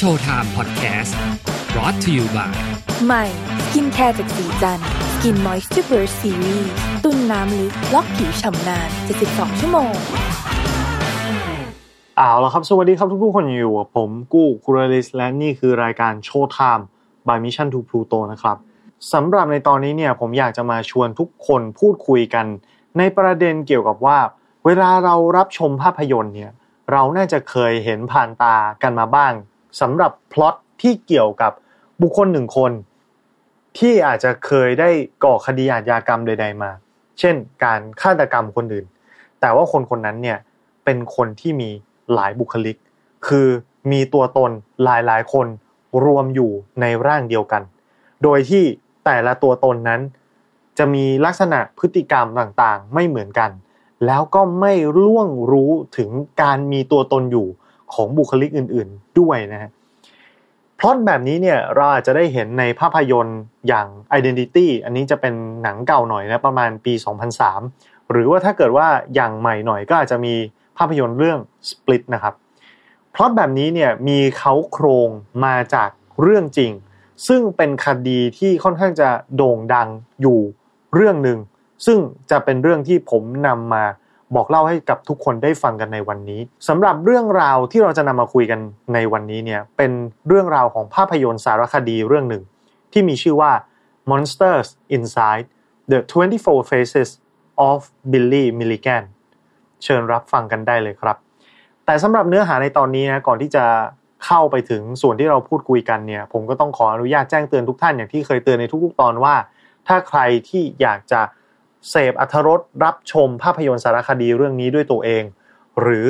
Showtime พอดแคสต์ brought to you by ใหม่ skincare จากศรีจันทร์ Skin Moisture Burst Series ตุนน้ำลึกล็อกผิวฉ่ำนาน 72 ชั่วโมงเอาละครับ สวัสดีครับทุกๆคนอยู่กับผมกู้คูรลิส และนี่คือรายการ Showtime by Mission to Pluto นะครับสำหรับในตอนนี้เนี่ยผมอยากจะมาชวนทุกคนพูดคุยกัน ในประเด็นเกี่ยวกับว่า เวลาเรารับชมภาพยนตร์เนี่ยเราน่าจะเคยเห็นผ่านตากันมาบ้าง สำหรับพล็อตที่เกี่ยวกับบุคคลหนึ่งคน ที่อาจจะเคยได้ก่อคดีอาญากรรมใด ๆมา เช่น การฆาตกรรมคนอื่น แต่ว่าคนคนนั้นเนี่ยเป็นคนที่มีหลายบุคลิก คือมีตัวตนหลายๆ คนรวมอยู่ในร่างเดียวกัน โดยที่แต่ละตัวตนนั้น จะมีลักษณะพฤติกรรมต่างๆ ไม่เหมือนกัน แล้วก็ไม่ร่วงรู้ถึงการมีตัวตนอยู่ ของบุคลิกอื่นๆด้วยนะฮะพล็อตแบบนี้เนี่ยเราอาจจะได้เห็นในภาพยนตร์อย่าง Identity อันนี้จะเป็นหนังเก่าหน่อยนะประมาณปี 2003 หรือว่าถ้าเกิดว่าอย่างใหม่หน่อยก็อาจจะมีภาพยนตร์เรื่อง Split นะครับพล็อตแบบนี้เนี่ยมีเขาโครงมาจากเรื่องจริง ซึ่งเป็นคดีที่ค่อนข้างจะโด่งดังอยู่เรื่องหนึ่งซึ่งจะเป็นเรื่องที่ผมนำมา บอกเล่าให้กับทุกคนได้ฟังกันในวันนี้สำหรับเรื่องราวที่เราจะนำมาคุยกันในวันนี้เนี่ยเป็นเรื่องราวของภาพยนตร์สารคดีเรื่องหนึ่ง ที่มีชื่อว่า Monsters Inside the 24 Faces of Billy Milligan เชิญรับฟังกันได้เลยครับ แต่สำหรับเนื้อหาในตอนนี้นะก่อนที่จะเข้าไปถึงส่วนที่เราพูดคุยกันเนี่ย ผมก็ต้องขออนุญาตแจ้งเตือนทุกท่านอย่างที่เคยเตือนในทุกๆตอนว่า ถ้าใครที่อยากจะ เสพอัธรสรับชมภาพยนตร์สารคดีเรื่องนี้ด้วยตัวเอง หรือ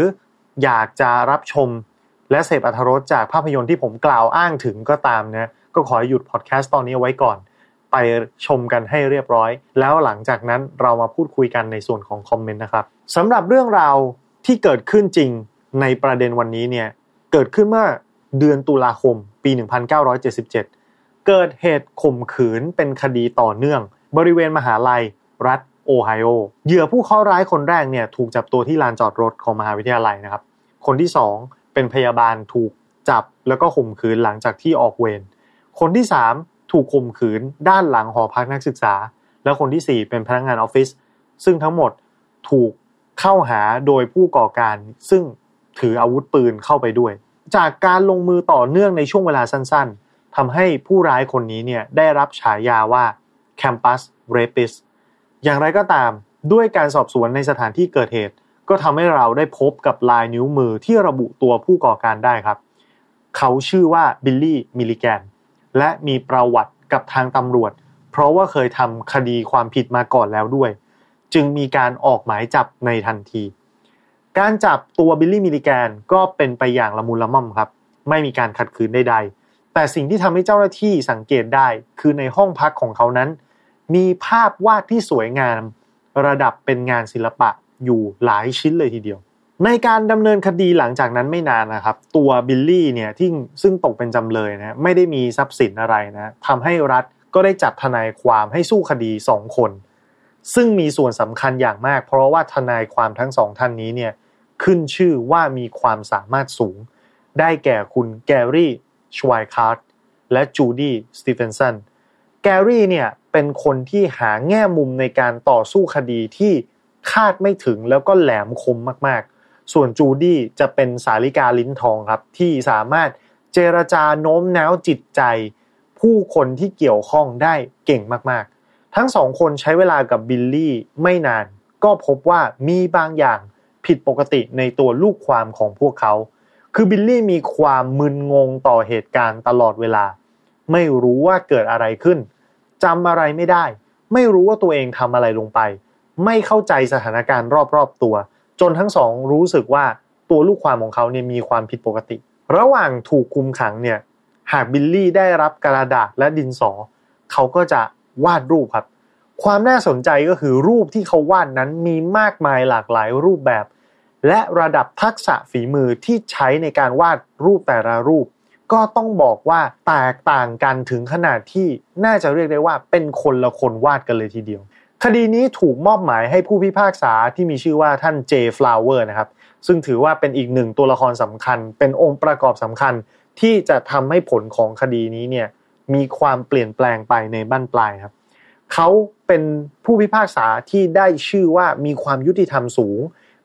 อยากจะรับชม และเสพอัธรสจากภาพยนตร์ที่ผมกล่าวอ้างถึงก็ตามนะก็ขอหยุดพอดแคสต์ตอนนี้ไว้ก่อน ไปชมกันให้เรียบร้อย แล้วหลังจากนั้นเรามาพูดคุยกันในส่วนของคอมเมนต์นะครับสำหรับเรื่องราวที่เกิดขึ้นจริงในประเด็นวันนี้เนี่ยเกิดขึ้นเมื่อเดือนตุลาคม ปี 1977 เกิดเหตุข่มขืนเป็นคดีต่อเนื่อง บริเวณมหาลัย รัฐโอไฮโอเหยื่อผู้เคราะห์ร้ายคนแรกเนี่ยถูกจับตัวที่ลานจอดรถของมหาวิทยาลัยนะครับ คนที่สองเป็นพยาบาลถูกจับแล้วก็ข่มขืนหลังจากที่ออกเวรคนที่สามถูกข่มขืนด้านหลังหอพักนักศึกษา แล้วคนที่สี่เป็นพนักงานออฟฟิศซึ่งทั้งหมดถูกเข้าหาโดยผู้ก่อการ ซึ่งถืออาวุธปืนเข้าไปด้วย จากการลงมือต่อเนื่องในช่วงเวลาสั้นๆทำให้ผู้ร้ายคนนี้เนี่ยได้รับฉายาว่า Campus Rapist อย่างไรก็ตามด้วยการสอบสวนในสถานที่เกิดเหตุ ก็ทำให้เราได้พบกับลายนิ้วมือที่ระบุตัวผู้ก่อการได้ครับ เขาชื่อว่าบิลลี่มิลิแกนและมีประวัติกับทางตำรวจ เพราะว่าเคยทำคดีความผิดมาก่อนแล้วด้วย จึงมีการออกหมายจับในทันที การจับตัวบิลลี่มิลิแกนก็เป็นไปอย่างละมุนละม่อมครับ ไม่มีการขัดขืนใดๆแต่สิ่งที่ทำให้เจ้าหน้าที่สังเกตได้ คือในห้องพักของเขานั้น มีภาพวาดที่สวยงาม ระดับเป็นงานศิลปะอยู่หลายชิ้นเลยทีเดียว ในการดำเนินคดีหลังจากนั้นไม่นานนะครับ ตัวบิลลี่เนี่ยที่ซึ่งตกเป็นจำเลยนะไม่ได้มีทรัพย์สินอะไรนะทำให้รัฐก็ได้จัดทนายความให้สู้คดีสองคน ซึ่งมีส่วนสำคัญอย่างมาก เพราะว่าทนายความทั้งสองท่านนี้เนี่ยขึ้นชื่อว่ามีความสามารถสูง ได้แก่คุณแกรี่ชวายคาร์ตและจูดี้สตีเฟนสันแกรี่เนี่ย เป็นคนที่หาแง่มุมในการต่อสู้คดีที่คาดไม่ถึงแล้วก็แหลมคมมากๆ ส่วนจูดี้จะเป็นสาริกาลิ้นทองครับ ที่สามารถเจรจาโน้มน้าวจิตใจ ผู้คนที่เกี่ยวข้องได้เก่งมากๆ ทั้งสองคนใช้เวลากับบิลลี่ไม่นาน ก็พบว่ามีบางอย่างผิดปกติในตัวลูกความของพวกเขา คือบิลลี่มีความมึนงงต่อเหตุการณ์ตลอดเวลา ไม่รู้ว่าเกิดอะไรขึ้น จำอะไรไม่ได้ ไม่รู้ว่าตัวเองทำอะไรลงไป ไม่เข้าใจสถานการณ์รอบๆตัว จนทั้งสองรู้สึกว่าตัวลูกความของเขาเนี่ยมีความผิดปกติ ระหว่างถูกคุมขังเนี่ยหากบิลลี่ได้รับกระดาษและดินสอ เขาก็จะวาดรูปครับ ความน่าสนใจก็คือรูปที่เขาวาดนั้นมีมากมายหลากหลายรูปแบบ และระดับทักษะฝีมือที่ใช้ในการวาดรูปแต่ละรูป ก็ต้องบอกว่าแตกต่างกันถึงขนาดที่น่าจะเรียกได้ว่าเป็นคนละคนวาดกันเลยทีเดียว คดีนี้ถูกมอบหมายให้ผู้พิพากษาที่มีชื่อว่าท่านเจฟลาวเวอร์นะครับซึ่งถือว่าเป็นอีกหนึ่งตัวละครสำคัญ เป็นองค์ประกอบสำคัญที่จะทำให้ผลของคดีนี้เนี่ยมีความเปลี่ยนแปลงไปในบั้นปลายครับเขาเป็นผู้พิพากษาที่ได้ชื่อว่ามีความยุติธรรมสูง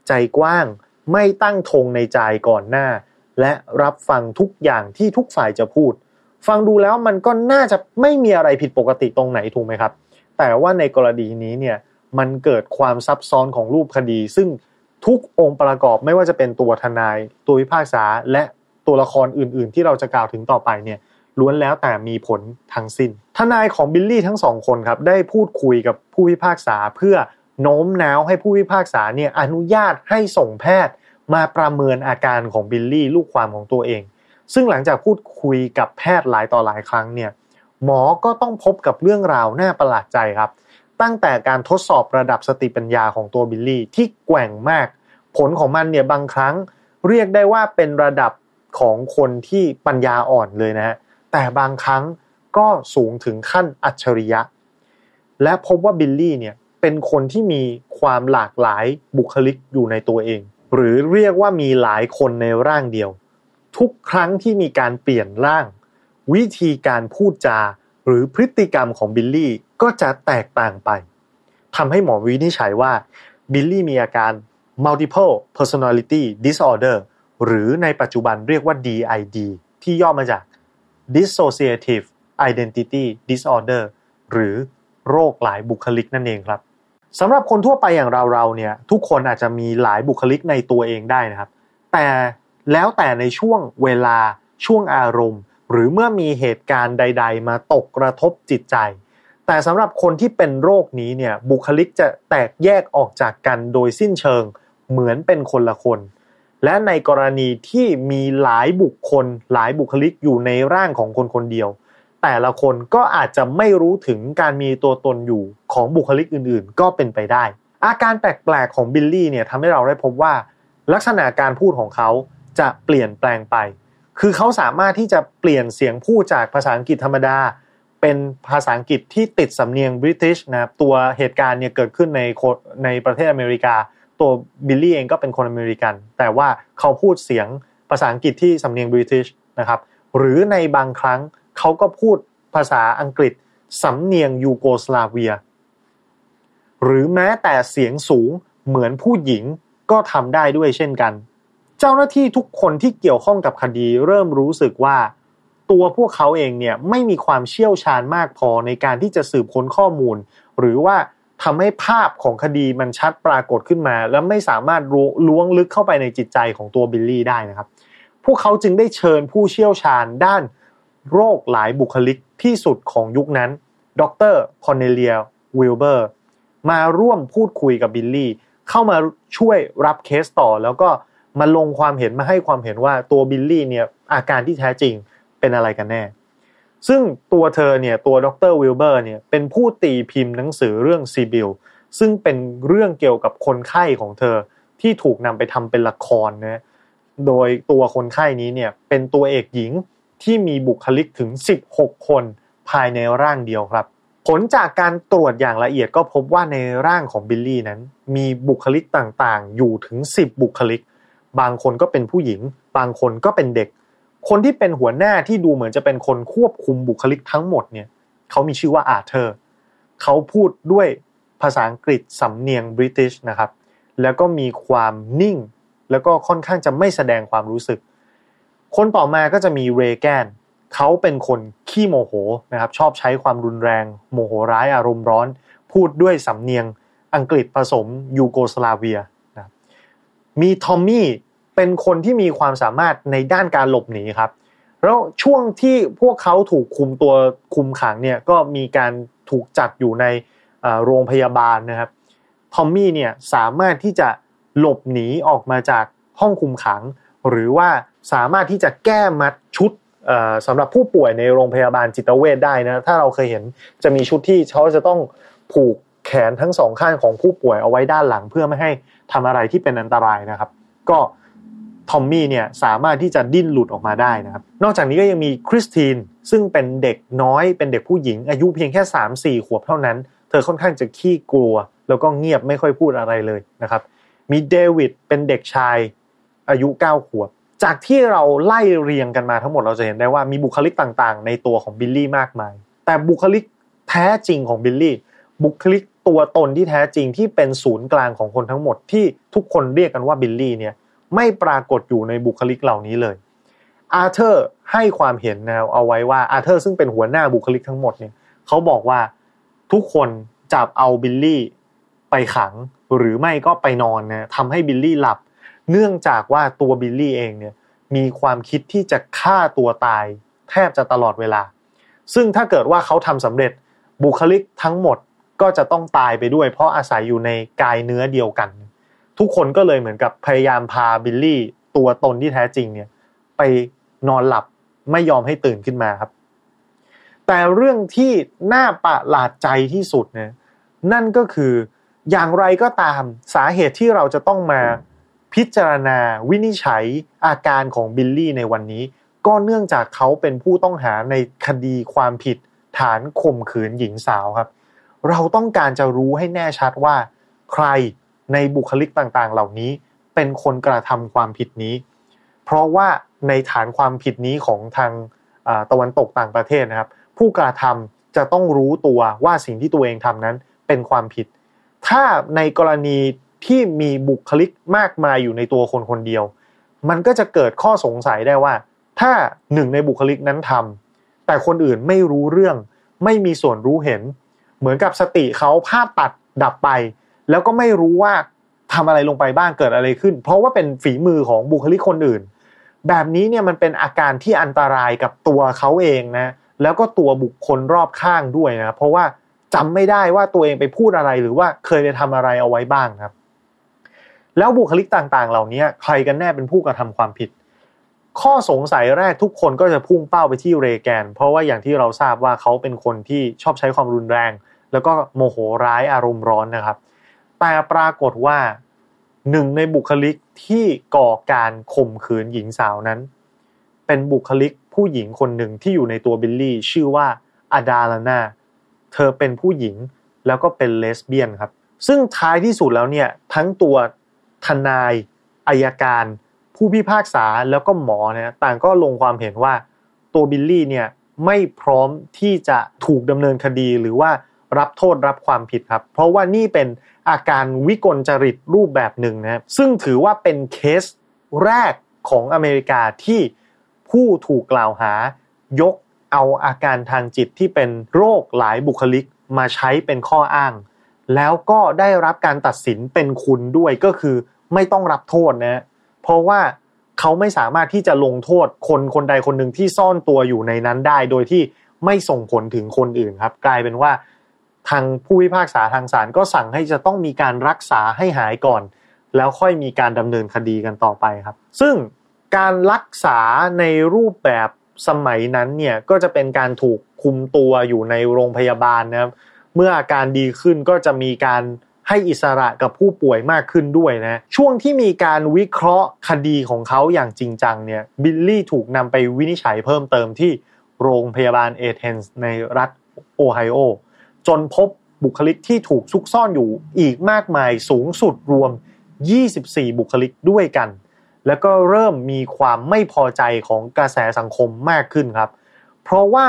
ใจกว้าง ไม่ตั้งธงในใจก่อนหน้า และรับฟังทุกอย่างที่ทุกฝ่ายจะพูด ฟังดูแล้วมันก็น่าจะไม่มีอะไรผิดปกติตรงไหนถูกไหมครับ แต่ว่าในกรณีนี้เนี่ยมันเกิดความซับซ้อนของรูปคดี ซึ่งทุกองค์ประกอบไม่ว่าจะเป็นตัวทนาย ตัวพิพากษาและตัวละครอื่น ๆ ที่เราจะกล่าวถึงต่อไปเนี่ยล้วนแล้วแต่มีผลทั้งสิน้น ทนายของบิลลี่ทั้งสองคนครับได้พูดคุยกับผู้พิพากษาเพื่อโน้มน้าวให้ผู้พิพากษาเนี่ยอนุญาตให้ส่งแพทย์ มาประเมินอาการของบิลลี่ลูกความของตัวเอง ซึ่งหลังจากพูดคุยกับแพทย์หลายต่อหลายครั้งเนี่ยหมอก็ต้องพบกับเรื่องราวน่าประหลาดใจครับ ตั้งแต่การทดสอบระดับสติปัญญาของตัวบิลลี่ที่แกว่งมาก ผลของมันเนี่ยบางครั้งเรียกได้ว่าเป็นระดับของคนที่ปัญญาอ่อนเลยนะฮะแต่บางครั้งก็สูงถึงขั้นอัจฉริยะ และพบว่าบิลลี่เนี่ยเป็นคนที่มีความหลากหลายบุคลิกอยู่ในตัวเอง หรือเรียกว่ามีหลายคนในร่างเดียว ทุกครั้งที่มีการเปลี่ยนร่าง วิธีการพูดจา หรือพฤติกรรมของบิลลี่ก็จะแตกต่างไปทำให้หมอวินิจฉัยว่าบิลลี่มีอาการ multiple personality disorder หรือในปัจจุบันเรียกว่า DID ที่ย่อมาจาก dissociative identity disorder หรือโรคหลายบุคลิกนั่นเองครับ สำหรับคนทั่วไปอย่างเราๆเนี่ย ทุกคนอาจจะมีหลายบุคลิกในตัวเองได้นะครับ แต่แล้วแต่ในช่วงเวลาช่วงอารมณ์ หรือเมื่อมีเหตุการณ์ใด ๆ มาตกกระทบจิตใจ แต่สำหรับคนที่เป็นโรคนี้เนี่ยบุคลิกจะแตกแยกออกจากกันโดยสิ้นเชิง เหมือนเป็นคนละคน และในกรณีที่มีหลายบุคคล หลายบุคลิกอยู่ในร่างของคนคนเดียว แต่ละคนก็อาจจะไม่รู้ถึงการมีตัวตนอยู่ของบุคลิกอื่นๆ ก็เป็นไปได้ อาการแปลกๆของบิลลี่เนี่ยทำให้เราได้พบว่า ลักษณะการพูดของเขาจะเปลี่ยนแปลงไป คือเขาสามารถที่จะเปลี่ยนเสียงพูดจากภาษาอังกฤษธรรมดา เป็นภาษาอังกฤษที่ติดสำเนียง British นะครับตัวเหตุการณ์เนี่ยเกิดขึ้นในในประเทศอเมริกา ตัวบิลลี่เองก็เป็นคนอเมริกัน แต่ว่าเขาพูดเสียงภาษาอังกฤษที่สำเนียง British นะครับหรือในบางครั้ง เขาก็พูดภาษาอังกฤษ สำเนียงยูโกสลาเวีย หรือแม้แต่เสียงสูงเหมือนผู้หญิงก็ทำได้ด้วยเช่นกัน เจ้าหน้าที่ทุกคนที่เกี่ยวข้องกับคดีเริ่มรู้สึกว่า ตัวพวกเขาเองเนี่ยไม่มีความเชี่ยวชาญมากพอในการที่จะสืบค้นข้อมูล หรือว่าทำให้ภาพของคดีมันชัดปรากฏขึ้นมา แล้วไม่สามารถล้วงลึกเข้าไปในจิตใจของตัวบิลลี่ได้นะครับ พวกเขาจึงได้เชิญผู้เชี่ยวชาญด้าน โรคหลายบุคลิกที่สุดของยุคนั้น ดรคอนเนเลียวิลเบอร์ มาร่วมพูดคุยกับบิลลี่ เข้ามาช่วยรับเคสต่อ แล้วก็มาลงความเห็นมาให้ความเห็นว่าตัวบิลลี่เนี่ยอาการที่แท้จริงเป็นอะไรกันแน่ ซึ่งตัวเธอเนี่ยตัวดรวิลเบอร์เนี่ยเป็นผู้ตีพิมพ์หนังสือเรื่องซีบิลซึ่งเป็นเรื่องเกี่ยวกับคนไข้ของเธอที่ถูกนำไปทำเป็นละครนะโดยตัวคนไข้นี้เนี่ยเป็นตัวเอกหญิง ที่มีบุคลิกถึง 16 คนภายในร่างเดียวครับ ผลจากการตรวจอย่างละเอียดก็พบว่าในร่างของบิลลี่นั้น มีบุคลิกต่างๆ อยู่ถึง 10 บุคลิก บางคนก็เป็นผู้หญิง บางคนก็เป็นเด็ก คนที่เป็นหัวหน้าที่ดูเหมือนจะเป็นคนควบคุมบุคลิกทั้งหมดเนี่ยเขามีชื่อว่าอาเธอร์เขาพูดด้วยภาษาอังกฤษสำเนียงบริติชนะครับ แล้วก็มีความนิ่ง แล้วก็ค่อนข้างจะไม่แสดงความรู้สึก คนต่อมาก็จะมีเรแกนเขาเป็นคนขี้โมโหนะครับชอบใช้ความรุนแรง โมโหร้ายอารมณ์ร้อน พูดด้วยสำเนียงอังกฤษผสมยูโกสลาเวียนะมีทอมมี่เป็นคนที่มีความสามารถในด้านการหลบหนีครับแล้วช่วงที่พวกเขาถูกคุมตัวคุมขังเนี่ยก็มีการถูกจัดอยู่ในโรงพยาบาลนะครับทอมมี่เนี่ยสามารถที่จะหลบหนีออกมาจากห้องคุมขัง หรือว่าสามารถที่จะแก้มัดชุดสำหรับผู้ป่วยในโรงพยาบาลจิตเวชได้นะถ้าเราเคยเห็นจะมีชุดที่เขาจะต้องผูกแขนทั้งสองข้างของผู้ป่วยเอาไว้ด้านหลัง เพื่อไม่ให้ทำอะไรที่เป็นอันตรายนะครับ ก็ทอมมี่เนี่ยสามารถที่จะดิ้นหลุดออกมาได้นะครับ นอกจากนี้ก็ยังมีคริสตินซึ่งเป็นเด็กน้อยเป็นเด็กผู้หญิง อายุเพียงแค่ 3-4 ขวบเท่านั้น เธอค่อนข้างจะขี้กลัว แล้วก็เงียบไม่ค่อยพูดอะไรเลยนะครับ มีเดวิดเป็นเด็กชาย อายุ9ขวบ จากที่เราไล่เรียงกันมาทั้งหมดเราจะเห็นได้ว่ามีบุคลิกต่างๆ ในตัวของบิลลี่มากมาย แต่บุคลิกแท้จริงของบิลลี่บุคลิกตัวตนที่แท้จริงที่เป็นศูนย์กลางของคนทั้งหมดที่ทุกคนเรียกกันว่าบิลลี่เนี่ยไม่ปรากฏอยู่ในบุคลิกเหล่านี้เลยอาร์เธอร์ให้ความเห็นนะเอาไว้ว่าอาร์เธอร์ซึ่งเป็นหัวหน้าบุคลิกทั้งหมดเนี่ยเขาบอกว่าทุกคนจับเอาบิลลี่ไปขังหรือไม่ก็ไปนอนนะทำให้บิลลี่หลับ เนื่องจากว่าตัวบิลลี่เองเนี่ยมีความคิดที่จะฆ่าตัวตาย แทบจะตลอดเวลา ซึ่งถ้าเกิดว่าเขาทำสำเร็จบุคลิกทั้งหมดก็จะต้องตายไปด้วย เพราะอาศัยอยู่ในกายเนื้อเดียวกัน ทุกคนก็เลยเหมือนกับพยายามพาบิลลี่ตัวตนที่แท้จริงเนี่ยไปนอนหลับไม่ยอมให้ตื่นขึ้นมาครับ แต่เรื่องที่น่าประหลาดใจที่สุดเนี่ยนั่นก็คืออย่างไรก็ตามสาเหตุที่เราจะต้องมา พิจารณาวินิจฉัยอาการของบิลลี่ในวันนี้ ก็เนื่องจากเขาเป็นผู้ต้องหาในคดีความผิดฐานข่มขืนหญิงสาวครับ เราต้องการจะรู้ให้แน่ชัดว่า ใครในบุคลิกต่างๆ เหล่านี้ เป็นคนกระทำความผิดนี้ เพราะว่าในฐานความผิดนี้ของทางตะวันตกต่างประเทศนะครับ ผู้กระทำจะต้องรู้ตัวว่าสิ่งที่ตัวเองทำนั้นเป็นความผิด ถ้าในกรณี ที่มีบุคลิกมากมายอยู่ในตัวคนคนเดียว มันก็จะเกิดข้อสงสัยได้ว่า ถ้าหนึ่งในบุคลิกนั้นทำแต่คนอื่นไม่รู้เรื่อง ไม่มีส่วนรู้เห็น เหมือนกับสติเขาภาพตัดดับไป แล้วก็ไม่รู้ว่าทำอะไรลงไปบ้างเกิดอะไรขึ้น เพราะว่าเป็นฝีมือของบุคลิกคนอื่น แบบนี้เนี่ยมันเป็นอาการที่อันตรายกับตัวเขาเองนะ แล้วก็ตัวบุคคลรอบข้างด้วยนะ เพราะว่าจำไม่ได้ว่าตัวเองไปพูดอะไรหรือว่าเคยไปทำอะไรเอาไว้บ้างครับ แล้วบุคลิกต่างๆ เหล่านี้ใครกันแน่เป็นผู้กระทำความผิด ข้อสงสัยแรกทุกคนก็จะพุ่งเป้าไปที่เรแกน เพราะว่าอย่างที่เราทราบว่าเขาเป็นคนที่ชอบใช้ความรุนแรง แล้วก็โมโหร้ายอารมณ์ร้อนนะครับ แต่ปรากฏว่าหนึ่งในบุคลิกที่ก่อการข่มขืนหญิงสาวนั้น เป็นบุคลิกผู้หญิงคนหนึ่งที่อยู่ในตัวบิลลี่ชื่อว่าอาดาลานาเธอเป็นผู้หญิงแล้วก็เป็นเลสเบี้ยนครับ ซึ่งท้ายที่สุดแล้วเนี่ยทั้งตัว ทนายอายการ ผู้พิพากษาแล้วก็หมอเนี่ยต่างก็ลงความเห็นว่าตัวบิลลี่เนี่ยไม่พร้อมที่จะถูกดำเนินคดีหรือว่ารับโทษรับความผิดครับ เพราะว่านี่เป็นอาการวิกลจริตรูปแบบหนึ่งนะครับซึ่งถือว่าเป็นเคสแรกของอเมริกาที่ผู้ถูกกล่าวหายกเอาอาการทางจิตที่เป็นโรคหลายบุคลิกมาใช้เป็นข้ออ้าง แล้วก็ได้รับการตัดสินเป็นคุณด้วยก็คือไม่ต้องรับโทษนะ เพราะว่าเขาไม่สามารถที่จะลงโทษคนคนใดคนหนึ่งที่ซ่อนตัวอยู่ในนั้นได้ โดยที่ไม่ส่งผลถึงคนอื่นครับ กลายเป็นว่า ทางผู้พิพากษาทางศาลก็สั่งให้จะต้องมีการรักษาให้หายก่อน แล้วค่อยมีการดำเนินคดีกันต่อไปครับ ซึ่งการรักษาในรูปแบบสมัยนั้นเนี่ยก็จะเป็นการถูกคุมตัวอยู่ในโรงพยาบาลนะครับ เมื่ออาการดีขึ้นก็จะมีการให้อิสระกับผู้ป่วยมากขึ้นด้วยนะ ช่วงที่มีการวิเคราะห์คดีของเขาอย่างจริงจังเนี่ยบิลลี่ถูกนำไปวินิจฉัยเพิ่มเติมที่โรงพยาบาลเอเธนส์ในรัฐโอไฮโอ จนพบบุคลิกที่ถูกซุกซ่อนอยู่อีกมากมายสูงสุดรวม 24 บุคลิกด้วยกัน แล้วก็เริ่มมีความไม่พอใจของกระแสสังคมมากขึ้นครับ เพราะว่า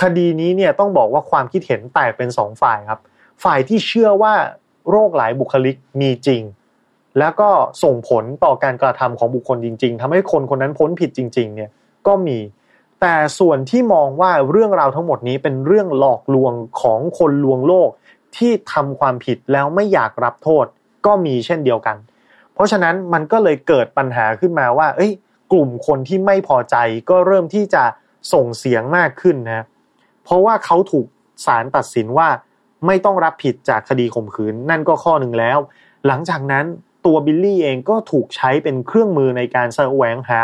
คดีนี้เนี่ยต้องบอกว่าความคิดเห็นแตกเป็นสองฝ่ายครับ ฝ่ายที่เชื่อว่าโรคหลายบุคลิกมีจริง แล้วก็ส่งผลต่อการกระทำของบุคคลจริง ๆทำให้คนคนนั้นพ้นผิดจริง ๆ เนี่ยก็มี แต่ส่วนที่มองว่าเรื่องราวทั้งหมดนี้เป็นเรื่องหลอกลวงของคนลวงโลกที่ทำความผิดแล้วไม่อยากรับโทษก็มีเช่นเดียวกัน เพราะฉะนั้นมันก็เลยเกิดปัญหาขึ้นมาว่า เอ้ย กลุ่มคนที่ไม่พอใจก็เริ่มที่จะส่งเสียงมากขึ้นนะ เพราะว่าเขาถูกศาลตัดสินว่าไม่ต้องรับผิดจากคดีข่มขืน นั่นก็ข้อหนึ่งแล้ว หลังจากนั้นตัวบิลลี่เองก็ถูกใช้เป็นเครื่องมือในการแสวงหา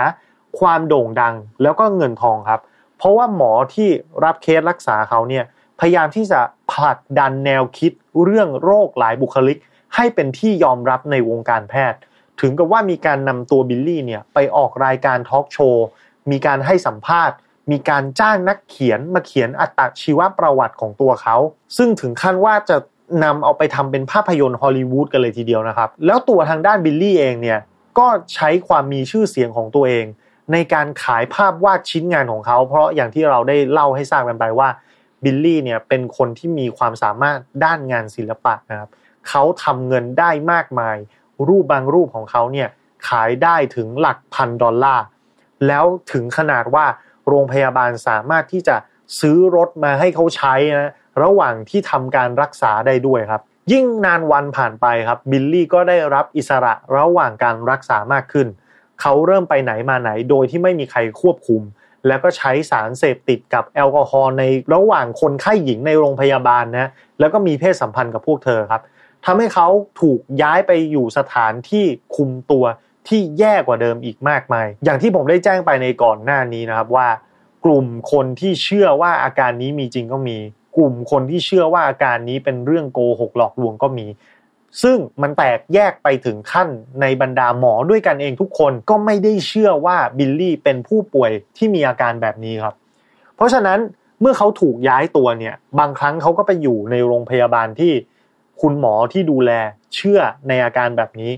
ความโด่งดังแล้วก็เงินทองครับ เพราะว่าหมอที่รับเคสรักษาเขาเนี่ยพยายามที่จะผลักดันแนวคิดเรื่องโรคหลายบุคลิก ให้เป็นที่ยอมรับในวงการแพทย์ ถึงกับว่ามีการนำตัวบิลลี่เนี่ยไปออกรายการทอล์กโชว์มีการให้สัมภาษณ์ มีการจ้างนักเขียนมาเขียนอัตชีวประวัติของตัวเขา ซึ่งถึงขั้นว่าจะนำเอาไปทำเป็นภาพยนตร์ฮอลลีวูดกันเลยทีเดียวนะครับ แล้วตัวทางด้านบิลลี่เองเนี่ยก็ใช้ความมีชื่อเสียงของตัวเอง ในการขายภาพวาดชิ้นงานของเขา เพราะอย่างที่เราได้เล่าให้ทราบกันไปว่าบิลลี่เนี่ยเป็นคนที่มีความสามารถด้านงานศิลปะนะครับเขาทำเงินได้มากมาย รูปบางรูปของเขาเนี่ยขายได้ถึงหลักพันดอลลาร์แล้วถึงขนาดว่า โรงพยาบาลสามารถที่จะซื้อรถมาให้เขาใช้นะระหว่างที่ทำการรักษาได้ด้วยครับ ยิ่งนานวันผ่านไปครับบิลลี่ก็ได้รับอิสระระหว่างการรักษามากขึ้น เขาเริ่มไปไหนมาไหนโดยที่ไม่มีใครควบคุม แล้วก็ใช้สารเสพติดกับแอลกอฮอล์ในระหว่างคนไข้หญิงในโรงพยาบาลนะแล้วก็มีเพศสัมพันธ์กับพวกเธอครับทำให้เขาถูกย้ายไปอยู่สถานที่คุมตัว ที่แย่กว่าเดิมอีกมากมาย อย่างที่ผมได้แจ้งไปในก่อนหน้านี้นะครับว่า กลุ่มคนที่เชื่อว่าอาการนี้มีจริงก็มี กลุ่มคนที่เชื่อว่าอาการนี้เป็นเรื่องโกหกหลอกลวงก็มี ซึ่งมันแตกแยกไปถึงขั้นในบรรดาหมอด้วยกันเองทุกคนก็ไม่ได้เชื่อว่าบิลลี่เป็นผู้ป่วยที่มีอาการแบบนี้ครับ เพราะฉะนั้นเมื่อเขาถูกย้ายตัวเนี่ย บางครั้งเขาก็ไปอยู่ในโรงพยาบาลที่คุณหมอที่ดูแลเชื่อในอาการแบบนี้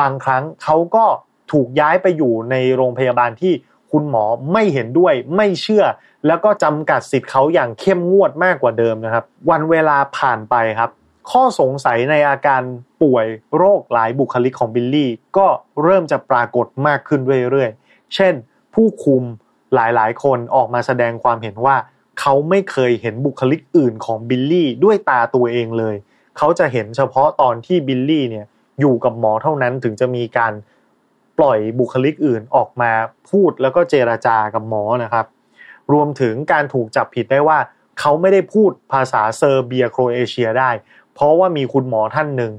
บางครั้งเขาก็ถูกย้ายไปอยู่ในโรงพยาบาลที่คุณหมอไม่เห็นด้วยไม่เชื่อ แล้วก็จำกัดสิทธิ์เขาอย่างเข้มงวดมากกว่าเดิมนะครับ วันเวลาผ่านไปครับ ข้อสงสัยในอาการป่วยโรคหลายบุคลิกของบิลลี่ก็เริ่มจะปรากฏมากขึ้นเรื่อยๆ เช่น ผู้คุมหลายๆ คนออกมาแสดงความเห็นว่า เขาไม่เคยเห็นบุคลิกอื่นของบิลลี่ด้วยตาตัวเองเลย เขาจะเห็นเฉพาะตอนที่บิลลี่เนี่ย อยู่กับหมอเท่านั้นถึงจะมีการปล่อยบุคลิกอื่นออกมาพูดแล้วก็เจรจากับหมอนะครับ รวมถึงการถูกจับผิดได้ว่า เขาไม่ได้พูดภาษาเซอร์เบียโครเอเชียได้ เพราะว่ามีคุณหมอท่านหนึ่ง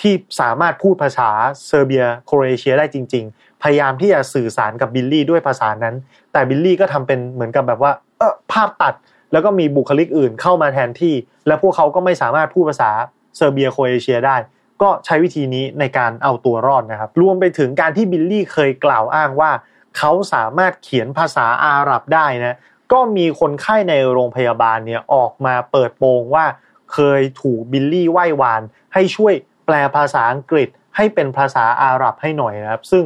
ที่สามารถพูดภาษาเซอร์เบียโครเอเชียได้จริง ๆ พยายามที่จะสื่อสารกับบิลลี่ด้วยภาษานั้น แต่บิลลี่ก็ทำเป็นเหมือนกับแบบว่าเออภาพตัดแล้วก็มีบุคลิกอื่นเข้ามาแทนที่ และพวกเขาก็ไม่สามารถพูดภาษาเซอร์เบียโครเอเชียได้ ก็ใช้วิธีนี้ในการเอาตัวรอดนะครับ รวมไปถึงการที่บิลลี่เคยกล่าวอ้างว่า เขาสามารถเขียนภาษาอาหรับได้นะ ก็มีคนไข้ในโรงพยาบาลเนี่ยออกมาเปิดโปงว่า เคยถูกบิลลี่ไหว้วาน ให้ช่วยแปลภาษาอังกฤษให้เป็นภาษาอาหรับให้หน่อยนะครับ ซึ่ง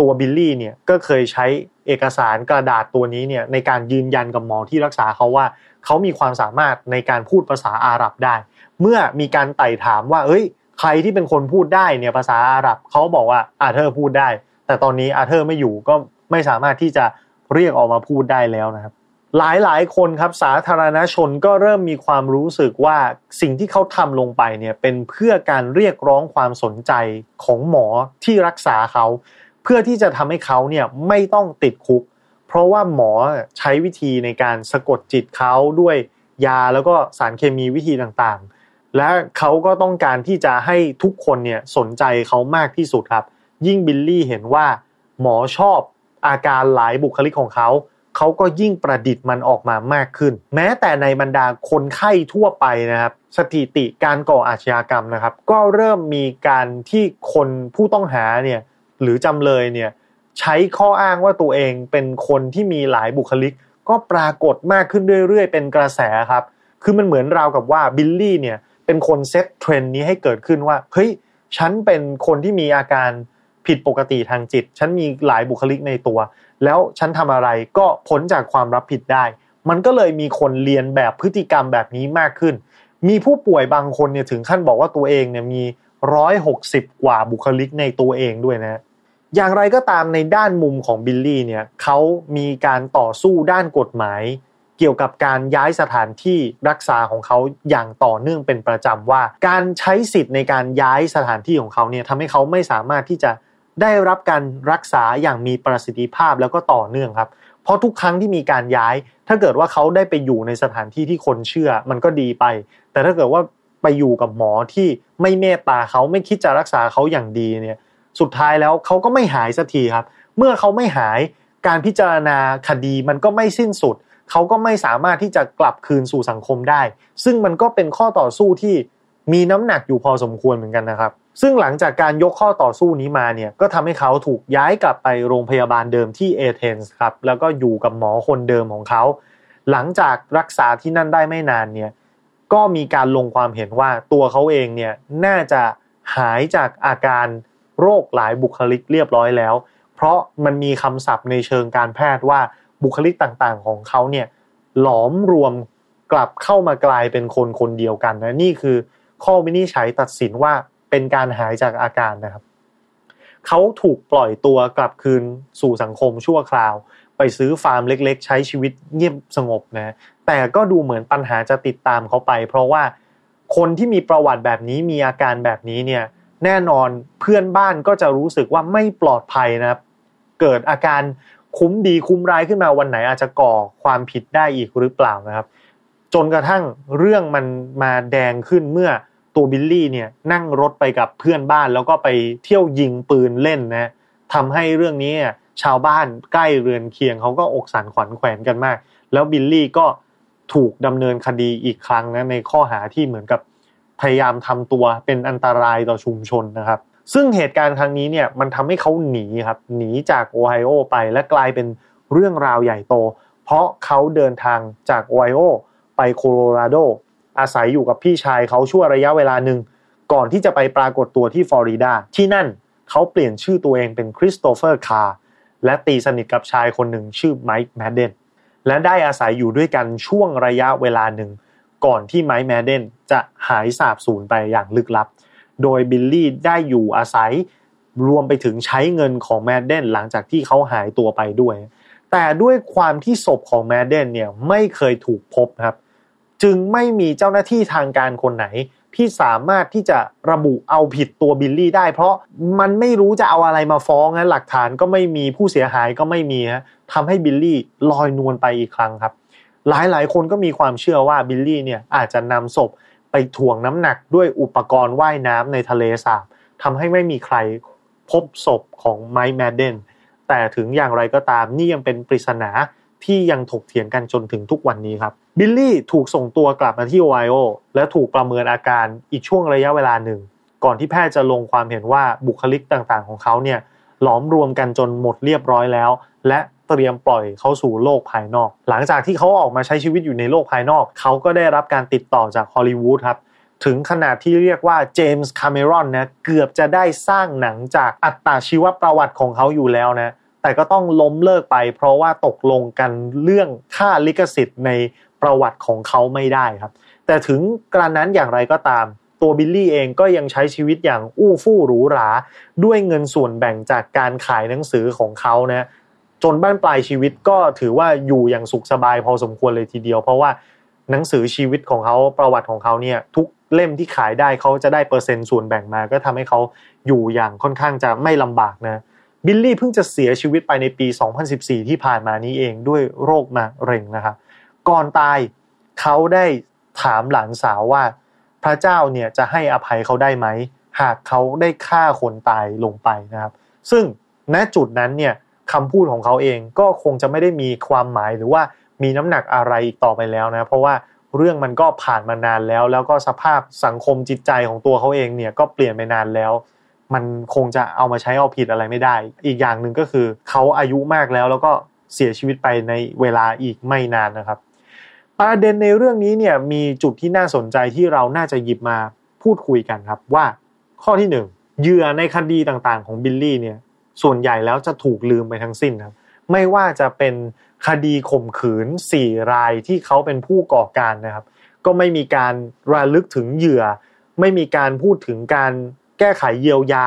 ตัวบิลลี่เนี่ยก็เคยใช้เอกสารกระดาษตัวนี้เนี่ยในการยืนยันกับหมอที่รักษาเขาว่า เขามีความสามารถในการพูดภาษาอาหรับได้ เมื่อมีการไต่ถามว่า เอ้ย ใครที่เป็นคนพูดได้เนี่ยภาษาอาหรับเขาบอกว่าอาเธอร์พูดได้ แต่ตอนนี้อาเธอร์ไม่อยู่ก็ไม่สามารถที่จะเรียกออกมาพูดได้แล้วนะครับ หลายหลายคนครับสาธารณชนก็เริ่มมีความรู้สึกว่าสิ่งที่เขาทำลงไปเนี่ยเป็นเพื่อการเรียกร้องความสนใจของหมอที่รักษาเขา เพื่อที่จะทำให้เขาเนี่ยไม่ต้องติดคุก เพราะว่าหมอใช้วิธีในการสะกดจิตเขาด้วยยาแล้วก็สารเคมีวิธีต่างๆ และเขาก็ต้องการที่จะให้ทุกคนเนี่ยสนใจเขามากที่สุดครับ ยิ่งบิลลี่เห็นว่า หมอชอบอาการหลายบุคลิกของเขาเขาก็ยิ่งประดิษฐ์มันออกมามากขึ้น แม้แต่ในบรรดาคนไข้ทั่วไปนะครับ สถิติการก่ออาชญากรรมนะครับ ก็เริ่มมีการที่คนผู้ต้องหาเนี่ยหรือจำเลยเนี่ยใช้ข้ออ้างว่าตัวเองเป็นคนที่มีหลายบุคลิก ก็ปรากฏมากขึ้นเรื่อยๆ เป็นกระแสครับ คือมันเหมือนราวกับว่าบิลลี่เนี่ย เป็นคนเซตเทรนนี้ให้เกิดขึ้นว่าเฮ้ยฉันเป็นคนที่มีอาการผิดปกติทางจิต ฉันมีหลายบุคลิกในตัว แล้วฉันทำอะไรก็พ้นจากความรับผิดได้ มันก็เลยมีคนเรียนแบบพฤติกรรมแบบนี้มากขึ้น มีผู้ป่วยบางคนเนี่ยถึงขั้นบอกว่าตัวเองเนี่ยมีร้อยหกสิบกว่าบุคลิกในตัวเองด้วยนะ อย่างไรก็ตามในด้านมุมของบิลลี่เนี่ยเขามีการต่อสู้ด้านกฎหมาย เกี่ยวกับการย้ายสถานที่รักษาของเขาอย่างต่อเนื่องเป็นประจำว่า การใช้สิทธิ์ในการย้ายสถานที่ของเขาเนี่ยทำให้เขาไม่สามารถที่จะได้รับการรักษาอย่างมีประสิทธิภาพแล้วก็ต่อเนื่องครับเพราะทุกครั้งที่มีการย้าย ถ้าเกิดว่าเขาได้ไปอยู่ในสถานที่ที่คนเชื่อ มันก็ดีไป แต่ถ้าเกิดว่าไปอยู่กับหมอที่ไม่เมตตาเขาไม่คิดจะรักษาเขาอย่างดีเนี่ยสุดท้ายแล้วเขาก็ไม่หายสักทีครับ เมื่อเขาไม่หายการพิจารณาคดีมันก็ไม่สิ้นสุด เขาก็ไม่สามารถที่จะกลับคืนสู่สังคมได้ ซึ่งมันก็เป็นข้อต่อสู้ที่มีน้ำหนักอยู่พอสมควรเหมือนกันนะครับ ซึ่งหลังจากการยกข้อต่อสู้นี้มาเนี่ย ก็ทำให้เขาถูกย้ายกลับไปโรงพยาบาลเดิมที่เอเธนส์ครับ แล้วก็อยู่กับหมอคนเดิมของเขา หลังจากรักษาที่นั่นได้ไม่นานเนี่ย ก็มีการลงความเห็นว่าตัวเขาเองเนี่ยน่าจะหายจากอาการโรคหลายบุคลิกเรียบร้อยแล้ว เพราะมันมีคำศัพท์ในเชิงการแพทย์ว่า บุคลิกต่างๆ ของเขาเนี่ยหลอมรวมกลับเข้ามากลายเป็นคนคนเดียวกันนะนี่คือข้อวินิจฉัยตัดสินว่าเป็นการหายจากอาการนะครับเขาถูกปล่อยตัวกลับคืนสู่สังคมชั่วคราว ไปซื้อฟาร์มเล็กๆ ใช้ชีวิตเงียบสงบนะแต่ก็ดูเหมือนปัญหาจะติดตามเขาไป เพราะว่าคนที่มีประวัติแบบนี้มีอาการแบบนี้เนี่ยแน่นอนเพื่อนบ้านก็จะรู้สึกว่าไม่ปลอดภัยนะครับเกิดอาการ คุ้มดีคุ้มร้ายขึ้นมาวันไหนอาจจะก่อความผิดได้อีกหรือเปล่านะครับ จนกระทั่งเรื่องมันมาแดงขึ้นเมื่อตัวบิลลี่เนี่ยนั่งรถไปกับเพื่อนบ้าน แล้วก็ไปเที่ยวยิงปืนเล่นนะทำให้เรื่องนี้ชาวบ้านใกล้เรือนเคียงเขาก็อกสันขวัญแขวนกันมาก แล้วบิลลี่ก็ถูกดำเนินคดีอีกครั้งนะในข้อหาที่เหมือนกับพยายามทำตัวเป็นอันตรายต่อชุมชนนะครับ ซึ่งเหตุการณ์ครั้งนี้เนี่ยมันทำให้เขาหนีครับหนีจากโอไฮโอไปและกลายเป็นเรื่องราวใหญ่โต เพราะเขาเดินทางจากโอไฮโอไปโคโลราโดอาศัยอยู่กับพี่ชายเขาชั่วระยะเวลาหนึ่งก่อนที่จะไปปรากฏตัวที่ฟลอริดาที่นั่นเขาเปลี่ยนชื่อตัวเองเป็นคริสโตเฟอร์คาร์และตีสนิทกับชายคนหนึ่งชื่อไมค์แมดเดนและได้อาศัยอยู่ด้วยกันช่วงระยะเวลาหนึ่ง ก่อนที่ไมค์แมดเดนจะหายสาบสูญไปอย่างลึกลับ โดยบิลลี่ได้อยู่อาศัยรวมไปถึงใช้เงินของแมดเดนหลังจากที่เขาหายตัวไปด้วย แต่ด้วยความที่ศพของแมดเดนเนี่ยไม่เคยถูกพบครับ จึงไม่มีเจ้าหน้าที่ทางการคนไหน ที่สามารถที่จะระบุเอาผิดตัวบิลลี่ได้ เพราะมันไม่รู้จะเอาอะไรมาฟ้องนะหลักฐานก็ไม่มีผู้เสียหายก็ไม่มีฮะทำให้บิลลี่ลอยนวลไปอีกครั้งครับ หลายหลายคนก็มีความเชื่อว่าบิลลี่เนี่ยอาจจะนำศพ ไปถ่วงน้ำหนักด้วยอุปกรณ์ว่ายน้ำในทะเลสาบทำให้ไม่มีใครพบศพของไมค์แมดเดนแต่ถึงอย่างไรก็ตามนี่ยังเป็นปริศนาที่ยังถกเถียงกันจนถึงทุกวันนี้ครับบิลลี่ถูกส่งตัวกลับมาที่โอไฮโอและถูกประเมินอาการอีกช่วงระยะเวลาหนึ่ง ก่อนที่แพทย์จะลงความเห็นว่าบุคลิกต่างๆ ของเขาเนี่ยหลอมรวมกันจนหมดเรียบร้อยแล้ว และ เตรียมปล่อยเขาสู่โลกภายนอก หลังจากที่เขาออกมาใช้ชีวิตอยู่ในโลกภายนอก เขาก็ได้รับการติดต่อจากฮอลลีวูดครับถึงขนาดที่เรียกว่าเจมส์คาเมรอนนะเกือบจะได้สร้างหนังจากอัตชีวประวัติของเขาอยู่แล้วนะแต่ก็ต้องล้มเลิกไป เพราะว่าตกลงกันเรื่องค่าลิขสิทธิ์ในประวัติของเขาไม่ได้ครับ แต่ถึงกระนั้นอย่างไรก็ตาม ตัวบิลลี่เองก็ยังใช้ชีวิตอย่างอู้ฟู่หรูหรา ด้วยเงินส่วนแบ่งจากการขายหนังสือของเขานะ จนบ้านปลายชีวิตก็ถือว่าอยู่อย่างสุขสบายพอสมควรเลยทีเดียว เพราะว่าหนังสือชีวิตของเขาประวัติของเขาเนี่ยทุกเล่มที่ขายได้เขาจะได้เปอร์เซ็นต์ส่วนแบ่งมา ก็ทำให้เขาอยู่อย่างค่อนข้างจะไม่ลำบากนะบิลลี่เพิ่งจะเสียชีวิตไปในปี 2014 ที่ผ่านมานี้เองด้วยโรคมะเร็งนะครับก่อนตายเขาได้ถามหลานสาวว่า พระเจ้าเนี่ยจะให้อภัยเขาได้ไหม หากเขาได้ฆ่าคนตายลงไปนะครับ ซึ่งณจุดนั้นเนี่ย คำพูดของเขาเองก็คงจะไม่ได้มีความหมายหรือว่ามีน้ำหนักอะไรอีกต่อไปแล้วนะเพราะว่าเรื่องมันก็ผ่านมานานแล้ว แล้วก็สภาพสังคมจิตใจของตัวเขาเองเนี่ยก็เปลี่ยนไปนานแล้ว มันคงจะเอามาใช้เอาผิดอะไรไม่ได้ อีกอย่างหนึ่งก็คือเขาอายุมากแล้วแล้วก็เสียชีวิตไปในเวลาอีกไม่นานนะครับ ประเด็นในเรื่องนี้เนี่ยมีจุดที่น่าสนใจที่เราน่าจะหยิบมาพูดคุยกันครับว่า ข้อที่หนึ่งเหยื่อในคดีต่างๆ ของบิลลี่เนี่ย ส่วนใหญ่แล้วจะถูกลืมไปทั้งสิ้นครับไม่ว่าจะเป็นคดีข่มขืนสี่รายที่เขาเป็นผู้ก่อการนะครับ ก็ไม่มีการระลึกถึงเหยื่อ ไม่มีการพูดถึงการแก้ไขเยียวยา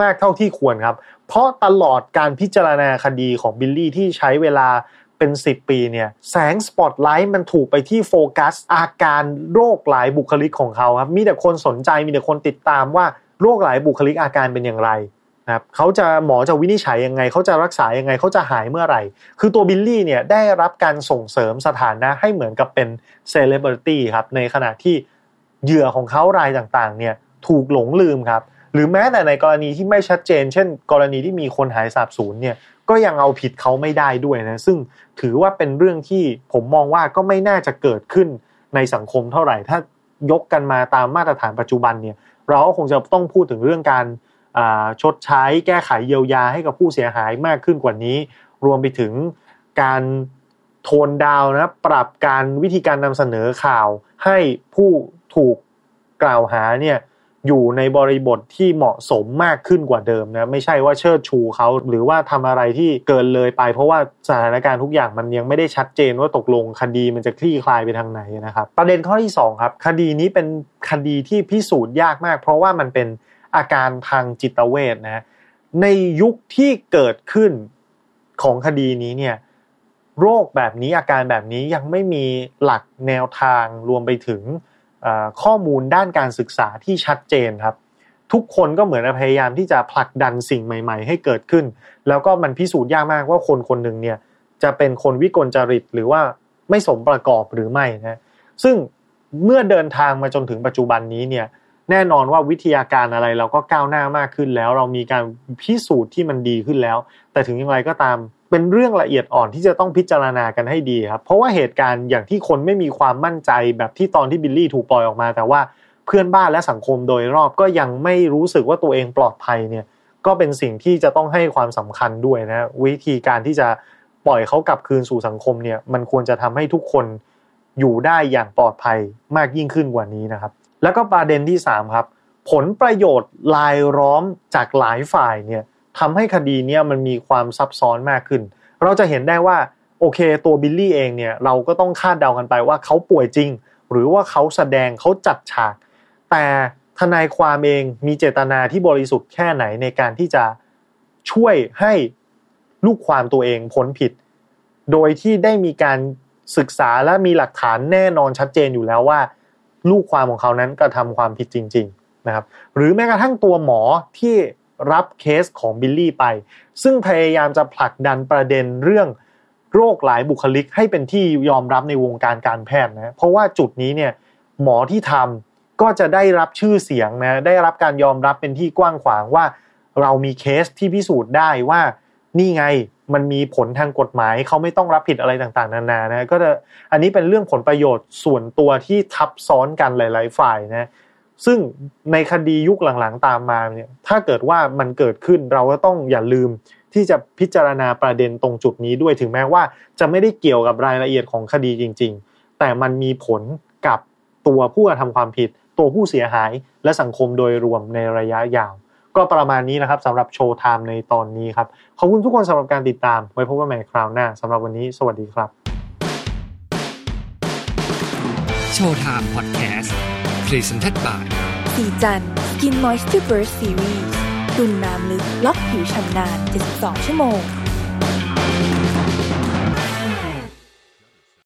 มากเท่าที่ควรครับ เพราะตลอดการพิจารณาคดีของบิลลี่ที่ใช้เวลาเป็น 10 ปีเนี่ยแสงสปอตไลท์มันถูกไปที่โฟกัส อาการโรคหลายบุคลิกของเขาครับมีแต่คนสนใจมีแต่คนติดตามว่าโรคหลายบุคลิกอาการเป็นอย่างไร นะครับเขาจะหมอจะวินิจฉัยยังไงเขาจะรักษายังไงเขาจะหายเมื่อไหร่ คือตัวบิลลี่เนี่ยได้รับการส่งเสริมสถานะให้เหมือนกับเป็นเซเลบริตี้ครับในขณะที่เหยื่อของเขารายต่างๆเนี่ยถูกหลงลืมครับหรือแม้แต่ในกรณีที่ไม่ชัดเจน เช่น กรณีที่มีคนหายสาบสูญเนี่ยก็ยังเอาผิดเขาไม่ได้ด้วยนะซึ่งถือว่าเป็นเรื่องที่ผมมองว่าก็ไม่น่าจะเกิดขึ้นในสังคมเท่าไหร่ ถ้ายกกันมาตามมาตรฐานปัจจุบันเนี่ยเราก็คงจะต้องพูดถึงเรื่องการ ชดใช้แก้ไขเยียวยาให้กับผู้เสียหายมากขึ้นกว่านี้ รวมไปถึงการโทนดาวนะปรับการวิธีการนำเสนอข่าว ให้ผู้ถูกกล่าวหาเนี่ยอยู่ในบริบทที่เหมาะสมมากขึ้นกว่าเดิมนะไม่ใช่ว่าเชิดชูเขาหรือว่าทำอะไรที่เกินเลยไป เพราะว่าสถานการณ์ทุกอย่างมันยังไม่ได้ชัดเจนว่าตกลงคดีมันจะคลี่คลายไปทางไหนนะครับ ประเด็นข้อที่ 2 ครับ คดีนี้เป็นคดีที่พิสูจน์ยากมาก เพราะว่ามันเป็น อาการทางจิตเวชนะในยุคที่เกิดขึ้นของคดีนี้เนี่ยโรคแบบนี้อาการแบบนี้ยังไม่มีหลักแนวทางรวมไปถึงข้อมูลด้านการศึกษาที่ชัดเจนครับ ทุกคนก็เหมือนพยายามที่จะผลักดันสิ่งใหม่ ๆ ให้เกิดขึ้น แล้วก็มันพิสูจน์ยากมากว่าคนคนหนึ่งเนี่ยจะเป็นคนวิกลจริตหรือว่าไม่สมประกอบหรือไม่นะซึ่งเมื่อเดินทางมาจนถึงปัจจุบันนี้เนี่ย แน่นอนว่าวิทยาการอะไรเราก็ก้าวหน้ามากขึ้นแล้ว เรามีการพิสูจน์ที่มันดีขึ้นแล้ว แต่ถึงอย่างไรก็ตามเป็นเรื่องละเอียดอ่อนที่จะต้องพิจารณากันให้ดีครับ เพราะว่าเหตุการณ์อย่างที่คนไม่มีความมั่นใจแบบที่ตอนที่บิลลี่ถูกปล่อยออกมา แต่ว่าเพื่อนบ้านและสังคมโดยรอบก็ยังไม่รู้สึกว่าตัวเองปลอดภัยเนี่ยก็เป็นสิ่งที่จะต้องให้ความสำคัญด้วยนะวิธีการที่จะปล่อยเขากลับคืนสู่สังคมเนี่ยมันควรจะทำให้ทุกคนอยู่ได้อย่างปลอดภัยมากยิ่งขึ้นกว่านี้นะครับ แล้วก็ประเด็นที่3ครับผลประโยชน์ลายล้อมจากหลายฝ่ายเนี่ยทำให้คดีเนี้มันมีความซับซ้อนมากขึ้น เราจะเห็นได้ว่าโอเคตัวบิลลี่เองเนี่ยเราก็ต้องคาดเดากันไปว่าเขาป่วยจริง หรือว่าเขาแสดงเขาจัดฉาก แต่ทนายความเองมีเจตนาที่บริสุทธิ์แค่ไหนในการที่จะช่วยให้ลูกความตัวเองพ้นผิด โดยที่ได้มีการศึกษาและมีหลักฐานแน่นอนชัดเจนอยู่แล้วว่า ลูกความของเขานั้นกระทำความผิดจริง ๆนะครับ หรือแม้กระทั่งตัวหมอที่รับเคสของบิลลี่ไป ซึ่งพยายามจะผลักดันประเด็นเรื่องโรคหลายบุคลิกให้เป็นที่ยอมรับในวงการการแพทย์นะเพราะว่าจุดนี้เนี่ยหมอที่ทำก็จะได้รับชื่อเสียงนะได้รับการยอมรับเป็นที่กว้างขวางว่า เรามีเคสที่พิสูจน์ได้ว่านี่ไง มันมีผลทางกฎหมายเขาไม่ต้องรับผิดอะไรต่างๆ นานานะก็จะอันนี้เป็นเรื่องผลประโยชน์ส่วนตัวที่ทับซ้อนกันหลาย ๆ ฝ่ายนะซึ่งในคดียุคหลังๆตามมาเนี่ยถ้าเกิดว่ามันเกิดขึ้นเราก็ต้องอย่าลืมที่จะพิจารณาประเด็นตรงจุดนี้ด้วยถึงแม้ว่าจะไม่ได้เกี่ยวกับรายละเอียดของคดีจริง ๆ แต่มันมีผลกับตัวผู้กระทำความผิด ตัวผู้เสียหาย และสังคมโดยรวมในระยะยาว ก็ประมาณนี้นะครับสำหรับโชว์ไทม์ในตอนนี้ครับ ขอบคุณทุกคนสำหรับการติดตาม ไว้พบกันใหม่คราวหน้าสำหรับวันนี้ สวัสดีครับโชว์ไทม์พอดแคสต์ Presented by ศรีจันทร์ Skin Moisture Burst Series ตุนน้ำลึกล็อกผิวฉ่ำนาน72 ชั่วโมง